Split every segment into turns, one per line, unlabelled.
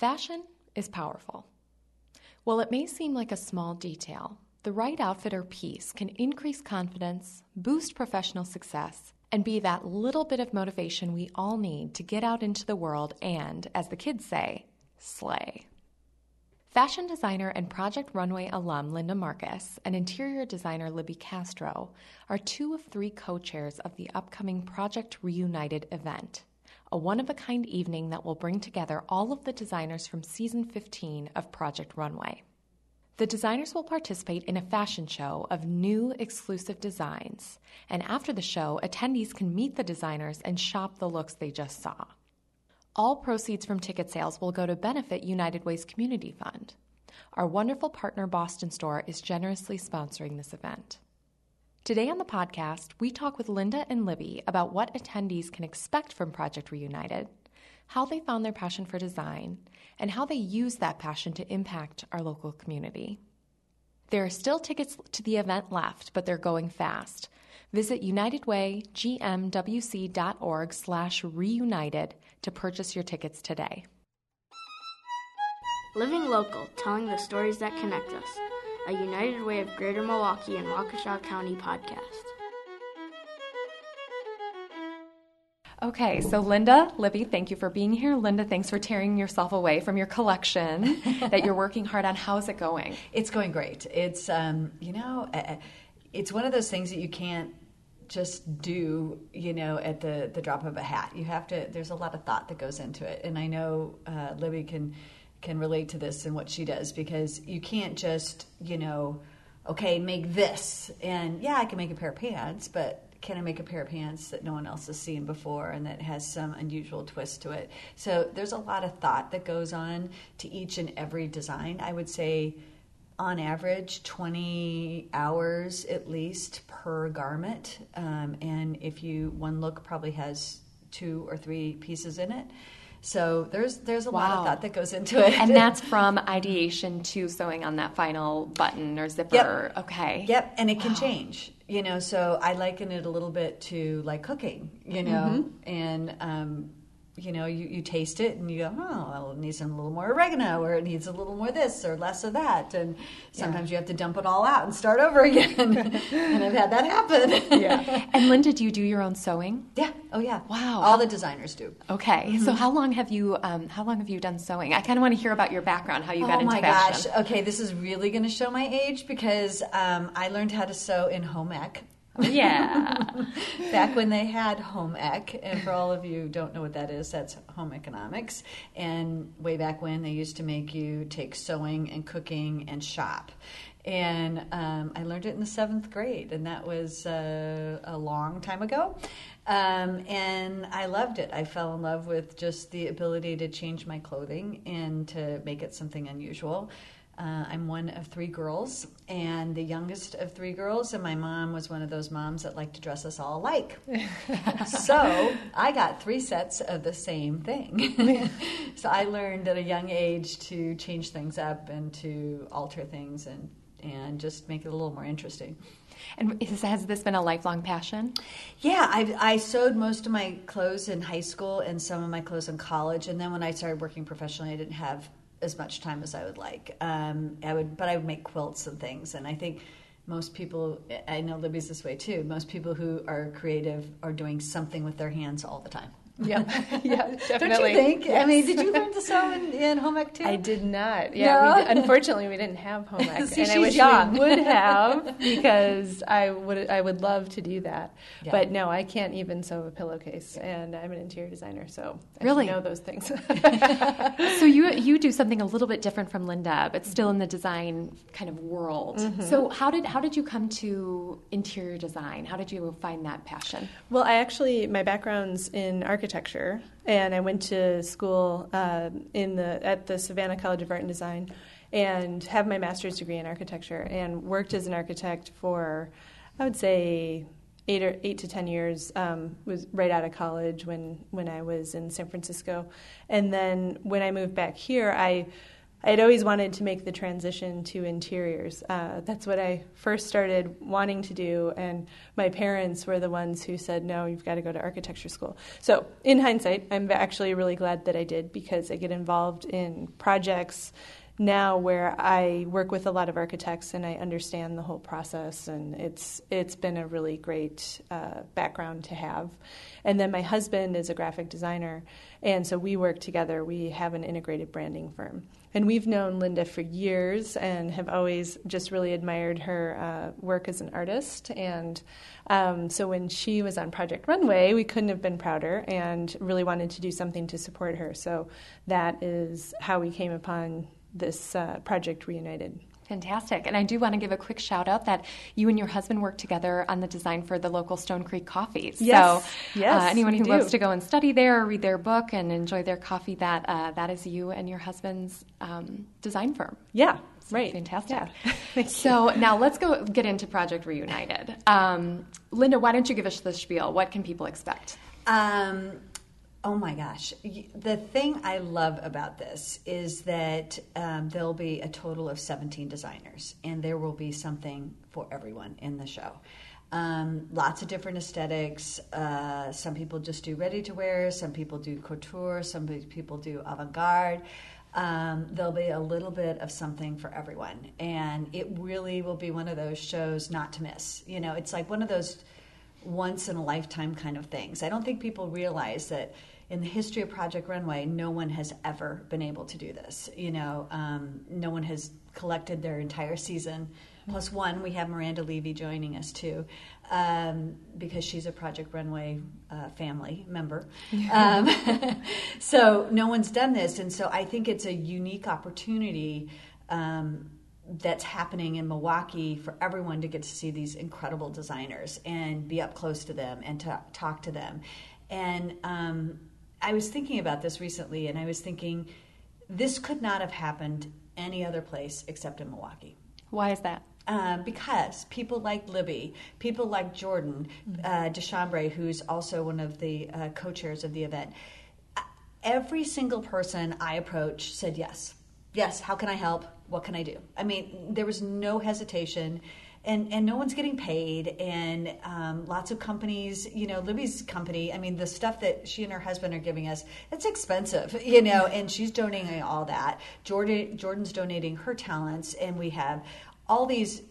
Fashion is powerful. While it may seem like a small detail, the right outfit or piece can increase confidence, boost professional success, and be that little bit of motivation we all need to get out into the world and, as the kids say, slay. Fashion designer and Project Runway alum Linda Marcus and interior designer Libby Castro are two of three co chairs of the upcoming Project Reunited event, a one of a kind evening that will bring together all of the designers from season 15 of Project Runway. The designers will participate in a fashion show of new exclusive designs, and after the show, attendees can meet the designers and shop the looks they just saw. All proceeds from ticket sales will go to benefit United Way's Community Fund. Our wonderful partner Boston Store is generously sponsoring this event. Today on the podcast, we talk with Linda and Libby about what attendees can expect from Project Reunited, how they found their passion for design, and how they use that passion to impact our local community. There are still tickets to the event left, but they're going fast. Visit unitedwaygmwc.org slash reunited to purchase your tickets today.
Living Local, telling the stories that connect us. A United Way of Greater Milwaukee and Waukesha County podcast.
Okay, so Linda, Libby, thank you for being here. Linda, thanks for tearing yourself away from your collection that you're working hard on. How's it going?
It's going great. It's, um, you know, it's one of those things that you can't just do you know at the the drop of a hat you have to there's a lot of thought that goes into it and i know uh, libby can can relate to this and what she does because you can't just you know okay make this and yeah i can make a pair of pants but can I make a pair of pants that no one else has seen before and that has some unusual twist to it? So there's a lot of thought that goes on to each and every design. I would say on average 20 hours at least per garment um, and if you one look probably has two or three pieces in it so there's there's a wow. lot of thought that goes into it
and that's from ideation to sewing on that final button or zipper
yep.
okay
yep and it wow. can change you know so i liken it a little bit to like cooking you know mm-hmm. and um, you know, you, you taste it and you go, oh, well, it needs a little more oregano or it needs a little more this or less of that. And sometimes yeah. you have to dump it all out and start over again. and I've had that happen.
yeah. And Linda, do you do your own sewing?
Yeah. Oh, yeah.
Wow.
All the designers do.
Okay. Mm-hmm. So how long have you, um, how long have you done sewing? I kind of want to hear about your background, how you got
oh
into
fashion. Oh my gosh. Okay. This is really going to show my age because um, I learned how to sew in home ec.
Yeah.
Back when they had home ec, and for all of you don't know what that is, that's home economics. And way back when, they used to make you take sewing and cooking and shop. And um, I learned it in the seventh grade, and that was uh, a long time ago. Um, and I loved it. I fell in love with just the ability to change my clothing and to make it something unusual. Uh, I'm one of three girls, and the youngest of three girls, and my mom was one of those moms that like to dress us all alike. so I got three sets of the same thing. so I learned at a young age to change things up and to alter things and and just make it a little more interesting.
And has this been a lifelong passion?
Yeah, I, I sewed most of my clothes in high school and some of my clothes in college, and then when I started working professionally, I didn't have as much time as I would like. Um, I would, but I would make quilts and things, and I think most people, I know Libby's this way too. Most people who are creative are doing something with their hands all the time.
Yeah, yeah, definitely.
Don't you think? Yes. I mean, did you learn to sew in, in home ec too?
I did not. Yeah, no? we, unfortunately, we didn't have home ec,
See,
and I wish
young.
we would have because I would I would love to do that. Yeah. But no, I can't even sew a pillowcase, and I'm an interior designer, so I
really
know those things.
so you you do something a little bit different from Linda, but still in the design kind of world. Mm-hmm. So how did how did you come to interior design? How did you find that passion?
Well, I actually my background's in architecture and I went to school uh, in the at the Savannah College of Art and Design, and have my master's degree in architecture, and worked as an architect for, I would say, eight or eight to ten years. Um, was right out of college when when I was in San Francisco, and then when I moved back here, I I'd always wanted to make the transition to interiors. Uh, that's what I first started wanting to do, and my parents were the ones who said, "No, you've got to go to architecture school." So, in hindsight, I'm actually really glad that I did because I get involved in projects now where I work with a lot of architects and I understand the whole process, and it's it's been a really great uh, background to have. And then my husband is a graphic designer, and so we work together. We have an integrated branding firm, and we've known Linda for years and have always just really admired her uh, work as an artist. And um, so when she was on Project Runway, we couldn't have been prouder, and really wanted to do something to support her. So that is how we came upon this uh, project reunited.
Fantastic. And I do want to give a quick shout out that you and your husband worked together on the design for the local Stone Creek coffees.
Yes.
So,
yes,
uh, anyone who
do.
loves to go and study there or read their book and enjoy their coffee, that uh, that is you and your husband's um, design firm.
Yeah,
So
right.
Fantastic.
Yeah.
So now let's go get into Project Reunited. Um, Linda, why don't you give us the spiel? What can people expect?
Um, oh my gosh. The thing I love about this is that um, there'll be a total of 17 designers, and there will be something for everyone in the show. Um, lots of different aesthetics. Uh, some people just do ready to wear, some people do couture, some people do avant garde. Um, there'll be a little bit of something for everyone, and it really will be one of those shows not to miss. You know, it's like one of those once in a lifetime kind of things. I don't think people realize that in the history of Project Runway, no one has ever been able to do this. You know, um, no one has collected their entire season. Plus one, we have Miranda Levy joining us too, um, because she's a Project Runway uh, family member. Um, so no one's done this, and so I think it's a unique opportunity. Um, that's happening in Milwaukee for everyone to get to see these incredible designers and be up close to them and to talk to them. And um, I was thinking about this recently, and I was thinking this could not have happened any other place except in Milwaukee.
Why is that?
Um, because people like Libby, people like Jordan uh, Deschambre, who's also one of the uh, co-chairs of the event, uh, every single person I approached said yes. Yes, how can I help? What can I do? I mean, there was no hesitation. And, and no one's getting paid, and um, lots of companies, you know, Libby's company. I mean, the stuff that she and her husband are giving us, it's expensive, you know, and she's donating all that. Jordan, Jordan's donating her talents, and we have all these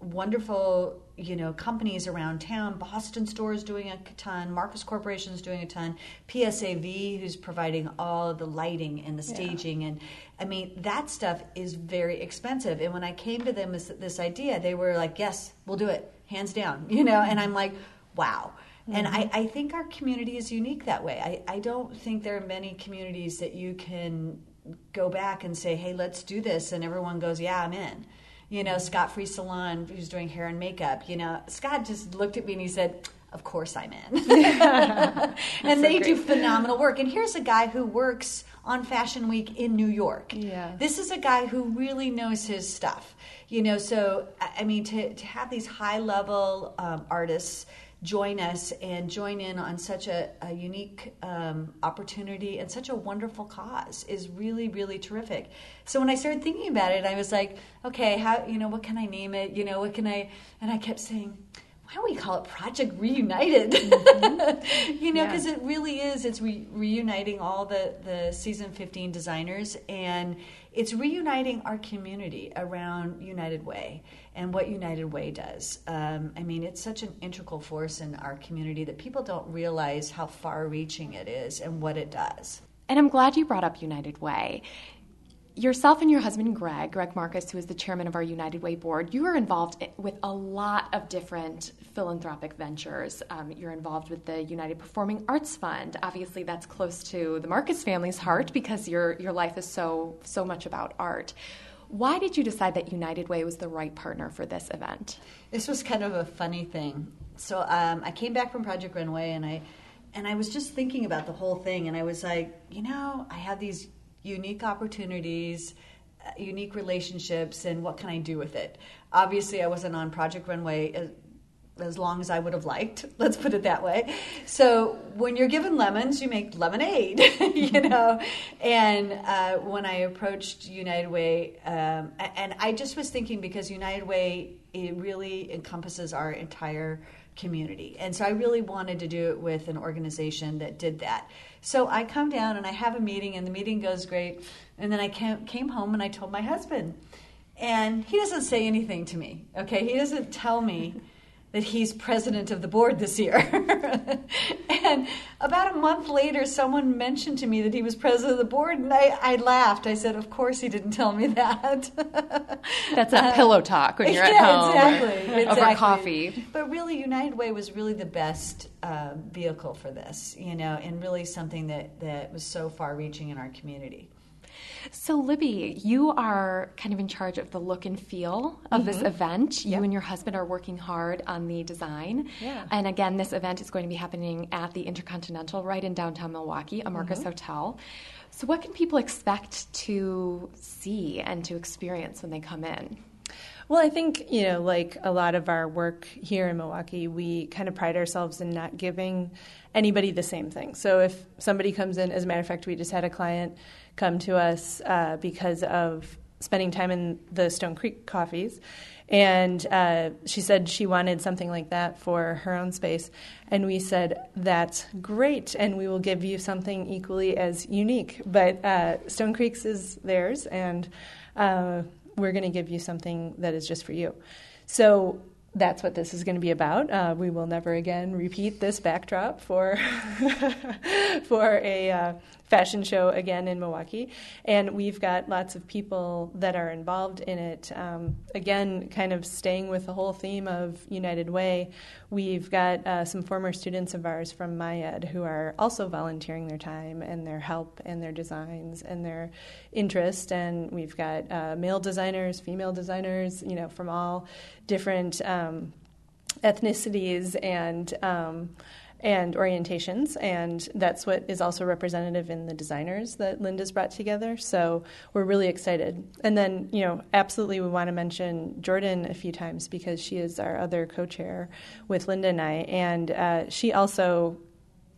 wonderful you know companies around town boston stores doing a ton marcus corporation is doing a ton psav who's providing all the lighting and the staging and i mean that stuff is very expensive. And when i came to them with this idea they were like yes we'll do it hands down you know? And i'm like wow. And I, mm-hmm. I think our community is unique that way. I, I don't think there are many communities that you can go back and say hey let's do this and everyone goes yeah i'm in you know, Scott Free Salon, who's doing hair and makeup. You know, Scott just looked at me and he said, "Of course I'm in." and they do phenomenal work. And here's a guy who works on Fashion Week in New York.
Yeah.
This is a guy who really knows his stuff. You know, so I I mean, to to have these high level um, artists join us and join in on such a, a unique um, opportunity and such a wonderful cause is really really terrific so when i started thinking about it i was like okay how you know what can i name it you know what can i and i kept saying why don't we call it Project Reunited? you know,
Yeah.
because it really is. It's re- reuniting all the, the season 15 designers and it's reuniting our community around United Way and what United Way does. Um, I mean, it's such an integral force in our community that people don't realize how far reaching it is and what it does.
And I'm glad you brought up United Way. Yourself and your husband, Greg, Greg Marcus, who is the chairman of our United Way board, you are involved with a lot of different philanthropic ventures. Um, you're involved with the United Performing Arts Fund. Obviously, that's close to the Marcus family's heart because your your life is so so much about art. Why did you decide that United Way was the right partner for this event?
This was kind of a funny thing. So um, I came back from Project Runway, and I and I was just thinking about the whole thing, and I was like, you know, I have these unique opportunities, uh, unique relationships, and what can I do with it? Obviously, I wasn't on Project Runway. As long as I would have liked. Let's put it that way. So when you're given lemons, you make lemonade, you know. And uh, when I approached United Way, um, and I just was thinking because United Way it really encompasses our entire community, and so I really wanted to do it with an organization that did that. So I come down and I have a meeting, and the meeting goes great. And then I came home and I told my husband, and he doesn't say anything to me. Okay, he doesn't tell me that he's president of the board this year. and about a month later, someone mentioned to me that he was president of the board, and I, I laughed. I said, Of course, he didn't tell me that.
That's a uh, pillow talk when you're
yeah,
at home.
Exactly, exactly.
Over coffee.
But really, United Way was really the best uh, vehicle for this, you know, and really something that, that was so far reaching in our community.
So, Libby, you are kind of in charge of the look and feel of mm-hmm. this event. You yep. and your husband are working hard on the design.
Yeah.
And again, this event is going to be happening at the Intercontinental right in downtown Milwaukee, a Marcus mm-hmm. Hotel. So, what can people expect to see and to experience when they come in?
Well, I think, you know, like a lot of our work here in Milwaukee, we kind of pride ourselves in not giving anybody the same thing. So if somebody comes in, as a matter of fact, we just had a client come to us uh, because of spending time in the Stone Creek coffees. And uh, she said she wanted something like that for her own space. And we said, that's great. And we will give you something equally as unique. But uh, Stone Creek's is theirs. And uh, we're going to give you something that is just for you. So that's what this is going to be about. Uh, we will never again repeat this backdrop for for a uh, fashion show again in Milwaukee. And we've got lots of people that are involved in it. Um, again, kind of staying with the whole theme of United Way, we've got uh, some former students of ours from MIAD who are also volunteering their time and their help and their designs and their interest. And we've got uh, male designers, female designers, you know, from all different um, ethnicities and um, and orientations, and that's what is also representative in the designers that Linda's brought together. So we're really excited. And then, you know, absolutely we want to mention Jordan a few times because she is our other co-chair with Linda and I, and uh, she also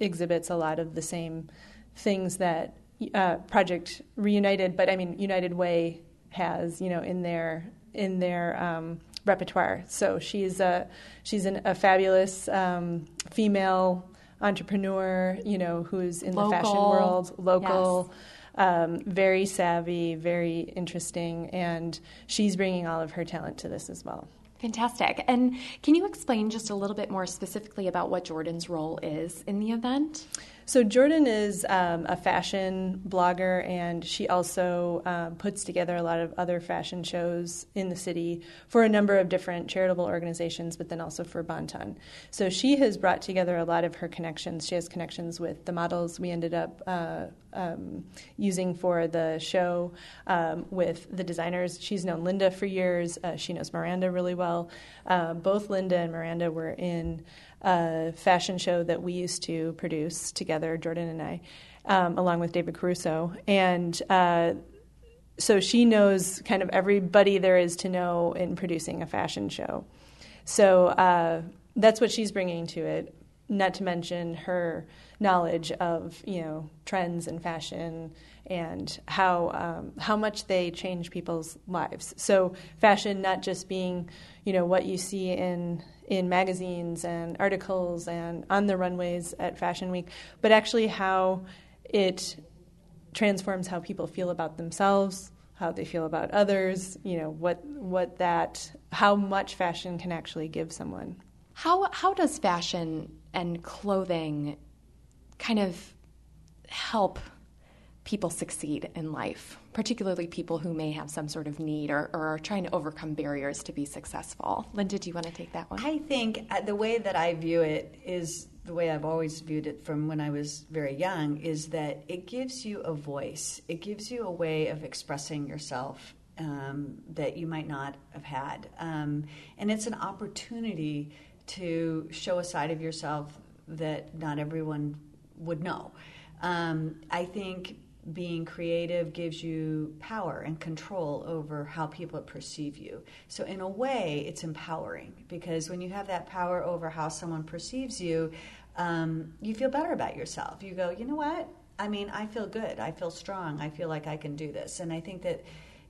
exhibits a lot of the same things that uh, Project Reunited, but I mean United Way has, you know, in their in their um, repertoire. So she's a she's an, a fabulous um, female entrepreneur, you know, who's in
local.
the fashion world, local. Yes. Um, very savvy, very interesting, and she's bringing all of her talent to this as well.
Fantastic. And can you explain just a little bit more specifically about what Jordan's role is in the event?
So, Jordan is um, a fashion blogger, and she also um, puts together a lot of other fashion shows in the city for a number of different charitable organizations, but then also for Bon-Ton. So, she has brought together a lot of her connections. She has connections with the models we ended up uh, um, using for the show um, with the designers. She's known Linda for years, uh, she knows Miranda really well. Uh, both Linda and Miranda were in a fashion show that we used to produce together, Jordan and I, um, along with David Caruso. And uh, so she knows kind of everybody there is to know in producing a fashion show. So uh, that's what she's bringing to it, not to mention her knowledge of you know trends and fashion and how um, how much they change people's lives. So fashion not just being you know what you see in in magazines and articles and on the runways at Fashion Week, but actually how it transforms how people feel about themselves, how they feel about others, you know, what what that how much fashion can actually give someone.
How how does fashion and clothing kind of help people succeed in life, particularly people who may have some sort of need or, or, are trying to overcome barriers to be successful. Linda, do you want to take that one?
I think uh, the way that I view it is the way I've always viewed it from when I was very young is that it gives you a voice, it gives you a way of expressing yourself. Um, that you might not have had. Um, and it's an opportunity to show a side of yourself that not everyone would know. Um, I think being creative gives you power and control over how people perceive you. So, in a way, it's empowering because when you have that power over how someone perceives you, um, you feel better about yourself. You go, you know what? I mean, I feel good. I feel strong. I feel like I can do this. And I think that,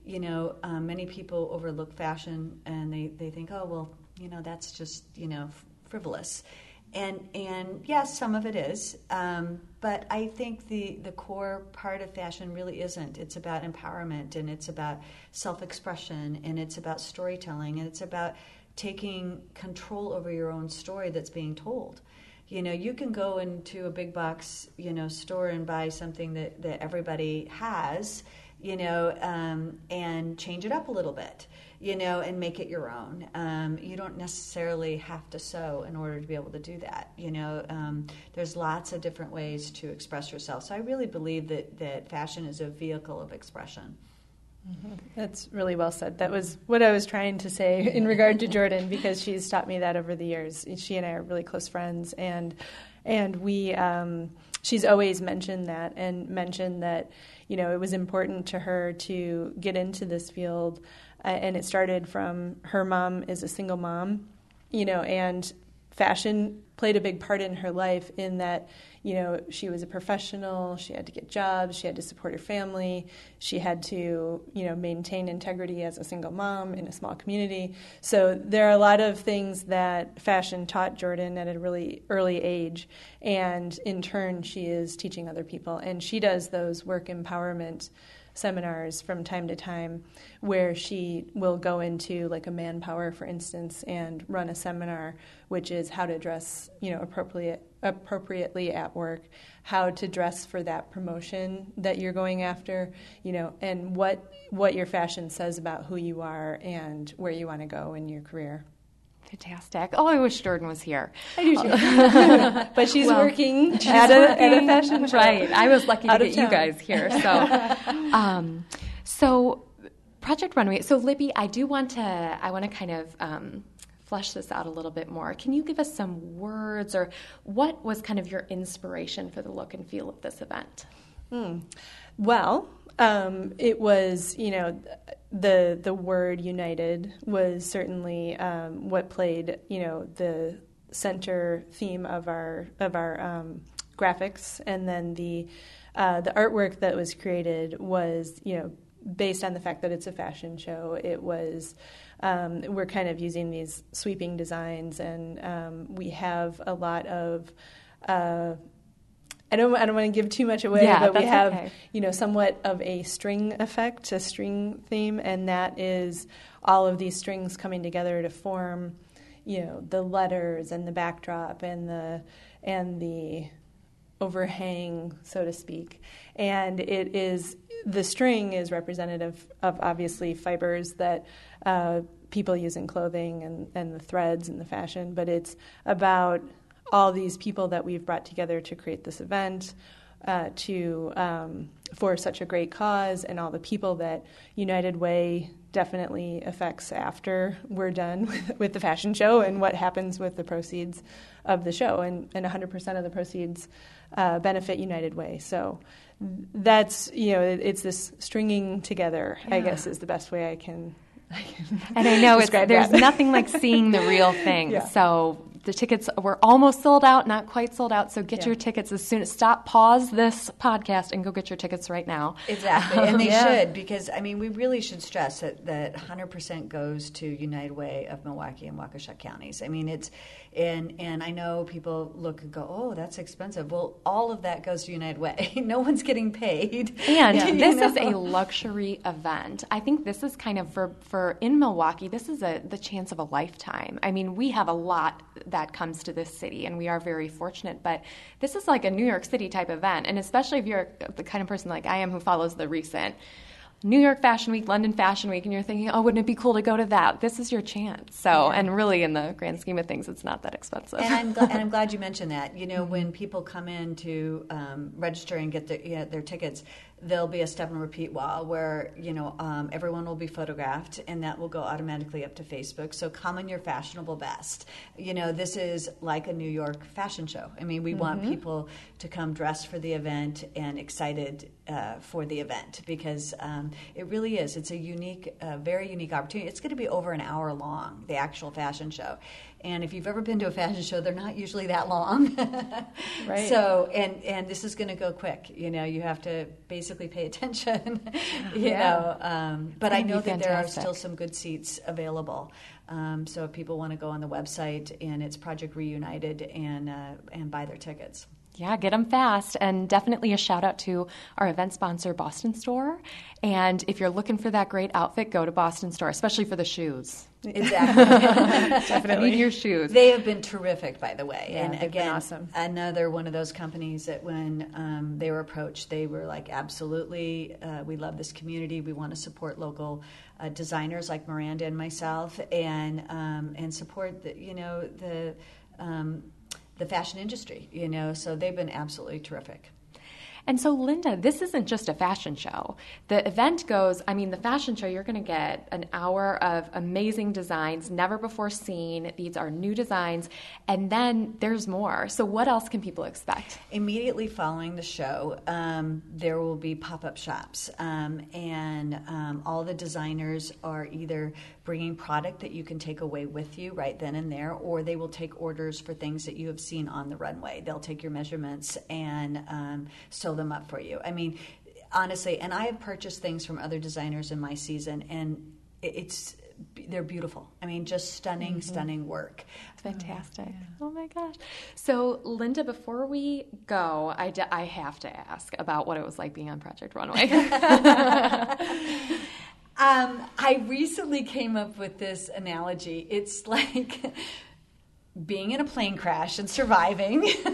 you know, um, many people overlook fashion and they, they think, oh, well, you know, that's just, you know, frivolous and and yes, some of it is, um, but I think the the core part of fashion really isn't. It's about empowerment, and it's about self expression, and it's about storytelling, and it's about taking control over your own story that's being told. You know, you can go into a big box, you know, store and buy something that that everybody has, you know, um, and change it up a little bit you know, and make it your own. Um, you don't necessarily have to sew in order to be able to do that. You know, um, there's lots of different ways to express yourself. So I really believe that, that fashion is a vehicle of expression.
Mm-hmm. That's really well said. That was what I was trying to say in regard to Jordan because she's taught me that over the years. She and I are really close friends, and and we um, she's always mentioned that and mentioned that you know it was important to her to get into this field uh, and it started from her mom is a single mom, you know, and fashion played a big part in her life in that you know she was a professional she had to get jobs she had to support her family she had to you know maintain integrity as a single mom in a small community. So there are a lot of things that fashion taught jordan at a really early age and in turn she is teaching other people. And she does those work empowerment seminars from time to time where she will go into like a manpower for instance and run a seminar which is how to dress you know appropriate appropriately at work how to dress for that promotion that you're going after you know and what what your fashion says about who you are and where you want to go in your career
Fantastic. Oh, I wish Jordan was here.
I do too. but she's well, working she's at, a, working, at a fashion show.
Right. I was lucky to get you guys here. So, um, so Project Runway. So, Libby, I do want to. I want to kind of. Um, flesh this out a little bit more. Can you give us some words or what was kind of your inspiration for the look and feel of this event?
Hmm. Well, um, it was, you know, the the word united was certainly um, what played, you know, the center theme of our of our um, graphics, and then the uh, the artwork that was created was, you know, based on the fact that it's a fashion show. It was um, we're kind of using these sweeping designs, and um, we have a lot of uh, I don't I don't want to give too much away,
yeah,
but we have
okay.
you know somewhat of a string effect, a string theme, and that is all of these strings coming together to form you know the letters and the backdrop and the and the overhang, so to speak. And it is the string is representative of obviously fibers that uh, people use in clothing and, and the threads and the fashion, but it's about all these people that we've brought together to create this event, uh, to um, for such a great cause, and all the people that United Way definitely affects after we're done with, with the fashion show and what happens with the proceeds of the show. And, and 100% of the proceeds uh, benefit United Way. So that's, you know, it's this stringing together, yeah. I guess, is the best way I can
and I know it's, there's nothing like seeing the real thing. Yeah. So the tickets were almost sold out, not quite sold out. So get yeah. your tickets as soon as stop, pause this podcast, and go get your tickets right now.
Exactly, and they yeah. should because I mean we really should stress that that 100% goes to United Way of Milwaukee and Waukesha counties. I mean it's and and I know people look and go, oh, that's expensive. Well, all of that goes to United Way. no one's getting paid.
And yeah. this know? is a luxury event. I think this is kind of for for in Milwaukee. This is a the chance of a lifetime. I mean, we have a lot that comes to this city, and we are very fortunate. But this is like a New York City type event, and especially if you're the kind of person like I am who follows the recent New York Fashion Week, London Fashion Week, and you're thinking, oh, wouldn't it be cool to go to that? This is your chance. So, and really, in the grand scheme of things, it's not that expensive.
And I'm, gl- and I'm glad you mentioned that. You know, when people come in to um, register and get their, yeah, their tickets, there'll be a step and repeat wall where you know um, everyone will be photographed, and that will go automatically up to Facebook. So come in your fashionable best. You know, this is like a New York fashion show. I mean, we mm-hmm. want people to come dressed for the event and excited uh, for the event because um, it really is. It's a unique, uh, very unique opportunity. It's going to be over an hour long, the actual fashion show. And if you've ever been to a fashion show, they're not usually that long. right. So, and and this is going to go quick. You know, you have to basically pay attention. you yeah. know, um, but I know that there are still some good seats available. Um, so if people want to go on the website and it's Project Reunited and uh, and buy their tickets.
Yeah, get them fast. And definitely a shout out to our event sponsor, Boston Store. And if you're looking for that great outfit, go to Boston Store, especially for the shoes.
Exactly.
Definitely. Need your shoes.
They have been terrific, by the way.
Yeah,
and again,
awesome.
another one of those companies that when um, they were approached, they were like, absolutely, uh, we love this community. We want to support local uh, designers like Miranda and myself and, um, and support, the, you know, the. Um, the fashion industry, you know, so they've been absolutely terrific.
And so, Linda, this isn't just a fashion show. The event goes, I mean, the fashion show, you're going to get an hour of amazing designs, never before seen. These are new designs. And then there's more. So, what else can people expect?
Immediately following the show, um, there will be pop up shops. Um, and um, all the designers are either bringing product that you can take away with you right then and there, or they will take orders for things that you have seen on the runway. They'll take your measurements and um, sew them up for you. I mean, honestly, and I have purchased things from other designers in my season, and it's they're beautiful. I mean, just stunning, mm-hmm. stunning work.
It's fantastic. Oh, yeah. oh, my gosh. So, Linda, before we go, I, d- I have to ask about what it was like being on Project Runway.
Um, I recently came up with this analogy. It's like being in a plane crash and surviving.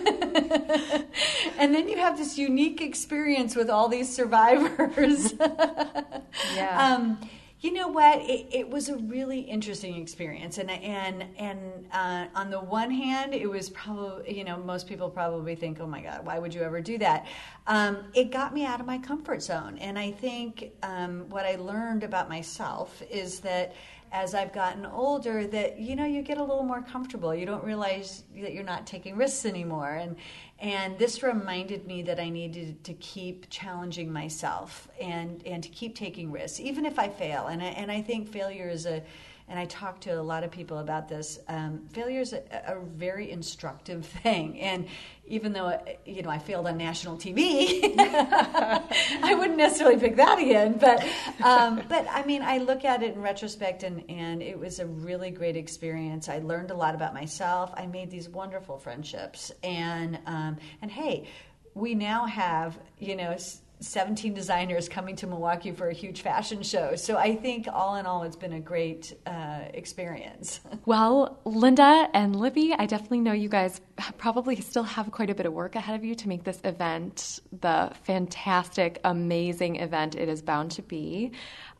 and then you have this unique experience with all these survivors. yeah. Um, you know what? It, it, was a really interesting experience, and and and uh, on the one hand, it was probably you know most people probably think, oh my God, why would you ever do that? Um, it got me out of my comfort zone, and I think um, what I learned about myself is that as I've gotten older that you know you get a little more comfortable. You don't realize that you're not taking risks anymore, and and this reminded me that I needed to keep challenging myself and and to keep taking risks, even if I fail. And I, and I think failure is a and I talk to a lot of people about this. Um, failure is a, a, very instructive thing, and even though you know I failed on national TV, I wouldn't necessarily pick that again. But um, but I mean, I look at it in retrospect, and and it was a really great experience. I learned a lot about myself. I made these wonderful friendships, and um, and hey, we now have you know 17 designers coming to Milwaukee for a huge fashion show. So I think all in all, it's been a great uh, experience.
well, Linda and Libby, I definitely know you guys probably still have quite a bit of work ahead of you to make this event the fantastic, amazing event it is bound to be.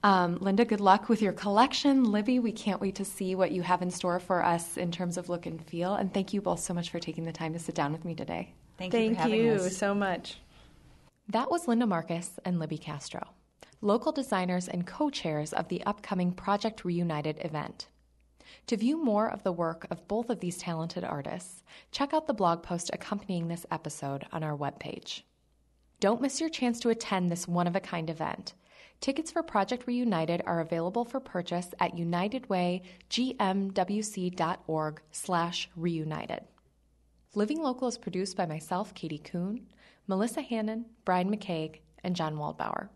Um, Linda, good luck with your collection. Libby, we can't wait to see what you have in store for us in terms of look and feel. And thank you both so much for taking the time to sit down with me today.
Thank you.
Thank you so much.
That was Linda Marcus and Libby Castro, local designers and co chairs of the upcoming Project Reunited event. To view more of the work of both of these talented artists, check out the blog post accompanying this episode on our webpage. Don't miss your chance to attend this one of a kind event. Tickets for Project Reunited are available for purchase at unitedwaygmwc.org/reunited. Living Local is produced by myself, Katie Kuhn, Melissa Hannon, Brian McCaig, and John Waldbauer.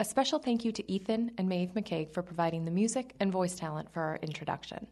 A special thank you to Ethan and Maeve McCaig for providing the music and voice talent for our introduction.